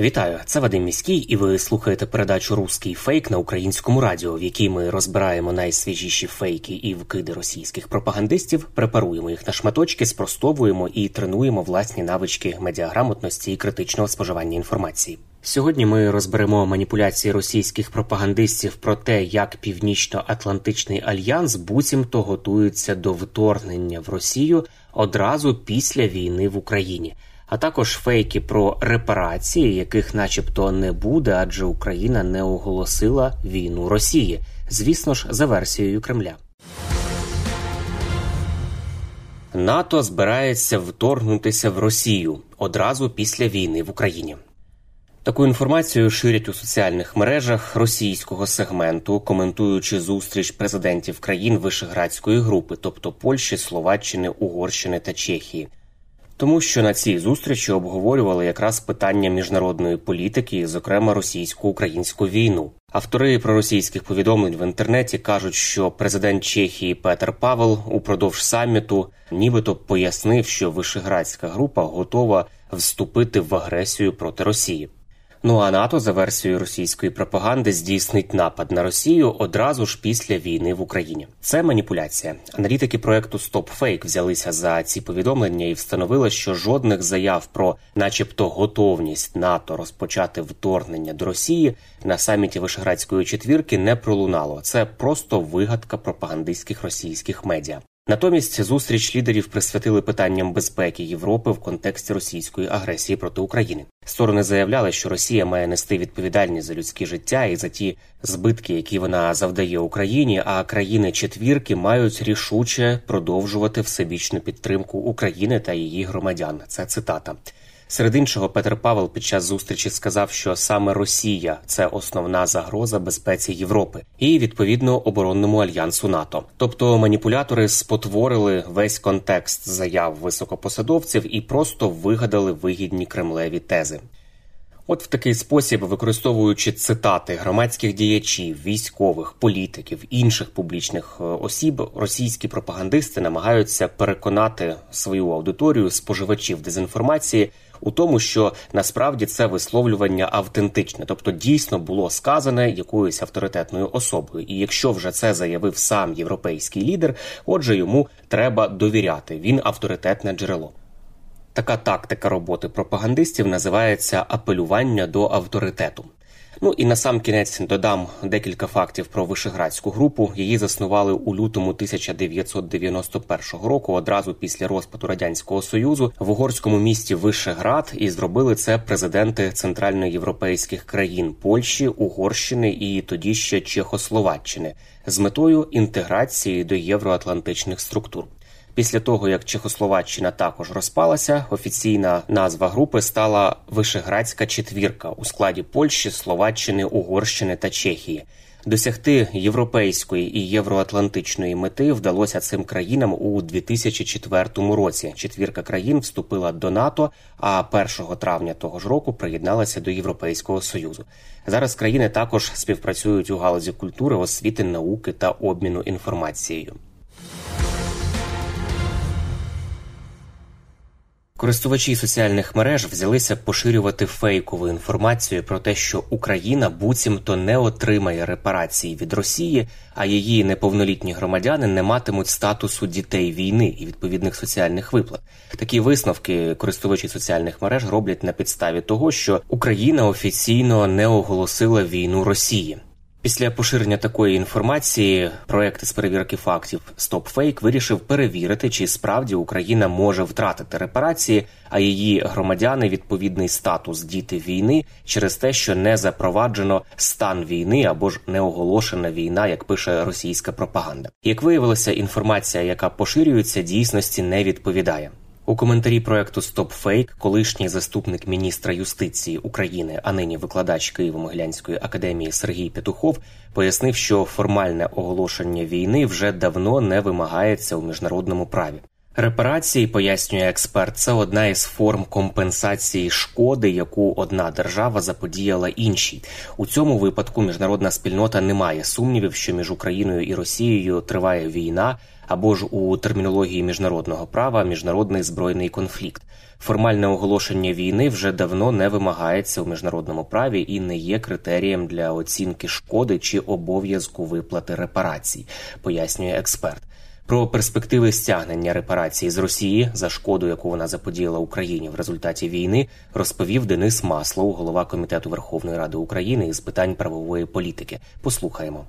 Вітаю, це Вадим Міський, і ви слухаєте передачу Руський фейк на українському радіо, в якій ми розбираємо найсвіжіші фейки і вкиди російських пропагандистів, препаруємо їх на шматочки, спростовуємо і тренуємо власні навички медіаграмотності і критичного споживання інформації. Сьогодні ми розберемо маніпуляції російських пропагандистів про те, як Північно-Атлантичний альянс буцімто готується до вторгнення в Росію одразу після війни в Україні а також фейки про репарації, яких, начебто, не буде, адже Україна не оголосила війну Росії, звісно ж, за версією Кремля. НАТО збирається вторгнутися в Росію одразу після війни в Україні. Таку інформацію ширять у соціальних мережах російського сегменту, коментуючи зустріч президентів країн Вишеградської групи, тобто Польщі, Словаччини, Угорщини та Чехії. Тому що на цій зустрічі обговорювали якраз питання міжнародної політики, зокрема російсько-українську війну. Автори проросійських повідомлень в інтернеті кажуть, що президент Чехії Петер Павел упродовж саміту нібито пояснив, що Вишеградська група готова вступити в агресію проти Росії. Ну а НАТО за версією російської пропаганди здійснить напад на Росію одразу ж після війни в Україні. Це маніпуляція. Аналітики проекту StopFake взялися за ці повідомлення і встановили, що жодних заяв про, начебто, готовність НАТО розпочати вторгнення до Росії на саміті Вишеградської четвірки не пролунало. Це просто вигадка пропагандистських російських медіа. Натомість зустріч лідерів присвятили питанням безпеки Європи в контексті російської агресії проти України. Сторони заявляли, що Росія має нести відповідальність за людське життя і за ті збитки, які вона завдає Україні. А країни четвірки мають рішуче продовжувати всебічну підтримку України та її громадян. Це цитата. Серед іншого, Петр Павел під час зустрічі сказав, що саме Росія це основна загроза безпеці Європи і відповідно оборонному альянсу НАТО. Тобто маніпулятори спотворили весь контекст заяв високопосадовців і просто вигадали вигідні кремлеві тези. От в такий спосіб, використовуючи цитати громадських діячів, військових, політиків, інших публічних е, осіб, російські пропагандисти намагаються переконати свою аудиторію споживачів дезінформації у тому, що насправді це висловлювання автентичне, тобто дійсно було сказане якоюсь авторитетною особою. І якщо вже це заявив сам європейський лідер, отже, йому треба довіряти. Він авторитетне джерело. Така тактика роботи пропагандистів називається апелювання до авторитету. Ну і на сам кінець додам декілька фактів про Вишеградську групу. Її заснували у лютому 1991 року, одразу після розпаду радянського союзу в угорському місті Вишеград, і зробили це президенти центральноєвропейських країн Польщі, Угорщини і тоді ще Чехословаччини з метою інтеграції до євроатлантичних структур. Після того, як Чехословаччина також розпалася, офіційна назва групи стала Вишеградська четвірка у складі Польщі, Словаччини, Угорщини та Чехії. Досягти європейської і євроатлантичної мети вдалося цим країнам у 2004 році. Четвірка країн вступила до НАТО, а 1 травня того ж року приєдналася до Європейського союзу. Зараз країни також співпрацюють у галузі культури, освіти, науки та обміну інформацією. Користувачі соціальних мереж взялися поширювати фейкову інформацію про те, що Україна буцімто не отримає репарації від Росії, а її неповнолітні громадяни не матимуть статусу дітей війни і відповідних соціальних виплат. Такі висновки користувачі соціальних мереж роблять на підставі того, що Україна офіційно не оголосила війну Росії. Після поширення такої інформації проект з перевірки фактів StopFake вирішив перевірити, чи справді Україна може втратити репарації, а її громадяни відповідний статус діти війни через те, що не запроваджено стан війни або ж не оголошена війна, як пише російська пропаганда. Як виявилося, інформація, яка поширюється, дійсності не відповідає. У коментарі проекту «Стопфейк» колишній заступник міністра юстиції України, а нині викладач Києво-Могилянської академії Сергій Петухов пояснив, що формальне оголошення війни вже давно не вимагається у міжнародному праві. Репарації, пояснює експерт, це одна із форм компенсації шкоди, яку одна держава заподіяла іншій. У цьому випадку міжнародна спільнота не має сумнівів, що між Україною і Росією триває війна або ж у термінології міжнародного права міжнародний збройний конфлікт. Формальне оголошення війни вже давно не вимагається у міжнародному праві і не є критерієм для оцінки шкоди чи обов'язку виплати репарацій, пояснює експерт. Про перспективи стягнення репарацій з Росії за шкоду, яку вона заподіяла Україні в результаті війни, розповів Денис Маслов, голова комітету Верховної Ради України із питань правової політики. Послухаємо.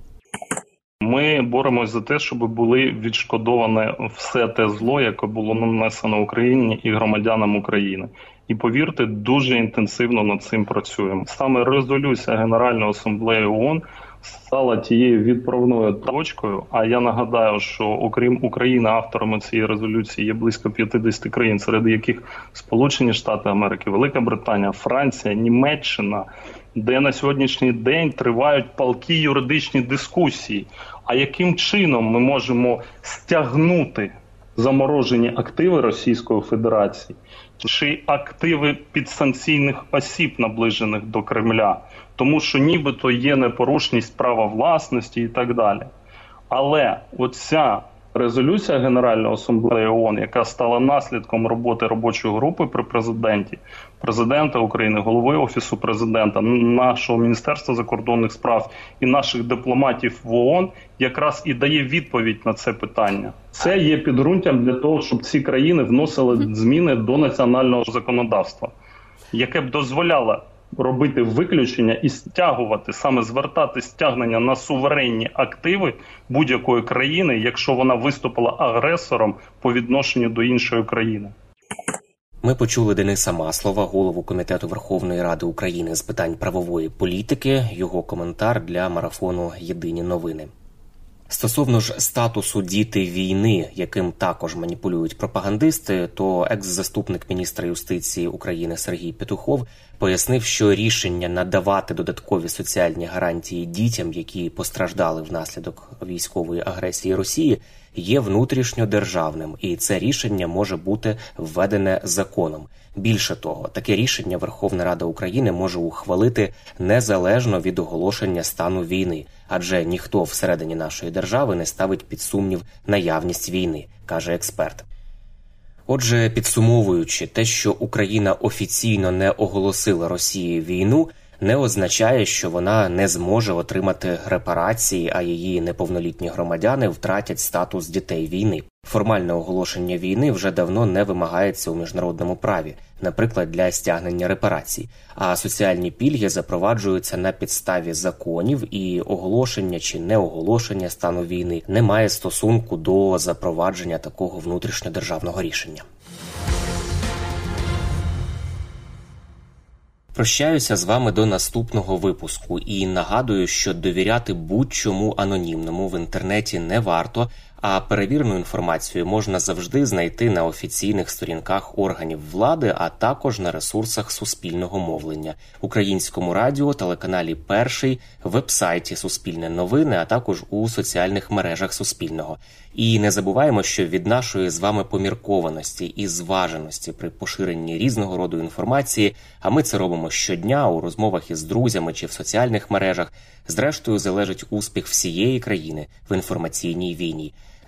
Ми боремось за те, щоб були відшкодоване все те зло, яке було нанесено Україні і громадянам України. І повірте, дуже інтенсивно над цим працюємо. Саме резолюція Генеральної асамблеї ООН стала тією відправною точкою. А я нагадаю, що окрім України, авторами цієї резолюції є близько 50 країн, серед яких Сполучені Штати Америки, Велика Британія, Франція, Німеччина, де на сьогоднішній день тривають палкі юридичні дискусії. А яким чином ми можемо стягнути заморожені активи Російської Федерації чи активи підсанкційних осіб, наближених до Кремля, тому що нібито є непорушність права власності і так далі. Але оця резолюція Генеральної асамблеї ООН, яка стала наслідком роботи робочої групи при президенті, президента України, голови офісу президента, нашого міністерства закордонних справ і наших дипломатів в ООН, якраз і дає відповідь на це питання. Це є підґрунтям для того, щоб ці країни вносили зміни до національного законодавства, яке б дозволяло робити виключення і стягувати саме звертати стягнення на суверенні активи будь-якої країни, якщо вона виступила агресором по відношенню до іншої країни. Ми почули Дениса Маслова, голову комітету Верховної Ради України з питань правової політики. Його коментар для марафону Єдині новини. Стосовно ж статусу діти війни, яким також маніпулюють пропагандисти, то екс-заступник міністра юстиції України Сергій Петухов пояснив, що рішення надавати додаткові соціальні гарантії дітям, які постраждали внаслідок військової агресії Росії, є внутрішньодержавним, і це рішення може бути введене законом. Більше того, таке рішення Верховна Рада України може ухвалити незалежно від оголошення стану війни, адже ніхто всередині нашої держави не ставить під сумнів наявність війни, каже експерт. Отже, підсумовуючи те, що Україна офіційно не оголосила Росії війну, не означає, що вона не зможе отримати репарації, а її неповнолітні громадяни втратять статус дітей війни. Формальне оголошення війни вже давно не вимагається у міжнародному праві, наприклад, для стягнення репарацій. А соціальні пільги запроваджуються на підставі законів, і оголошення чи неоголошення стану війни не має стосунку до запровадження такого внутрішньодержавного рішення. Прощаюся з вами до наступного випуску і нагадую, що довіряти будь-чому анонімному в інтернеті не варто. А перевірену інформацію можна завжди знайти на офіційних сторінках органів влади, а також на ресурсах суспільного мовлення, українському радіо, телеканалі Перший, вебсайті Суспільне новини, а також у соціальних мережах Суспільного. І не забуваємо, що від нашої з вами поміркованості і зваженості при поширенні різного роду інформації, а ми це робимо щодня у розмовах із друзями чи в соціальних мережах. Зрештою залежить успіх всієї країни в інформаційній війні.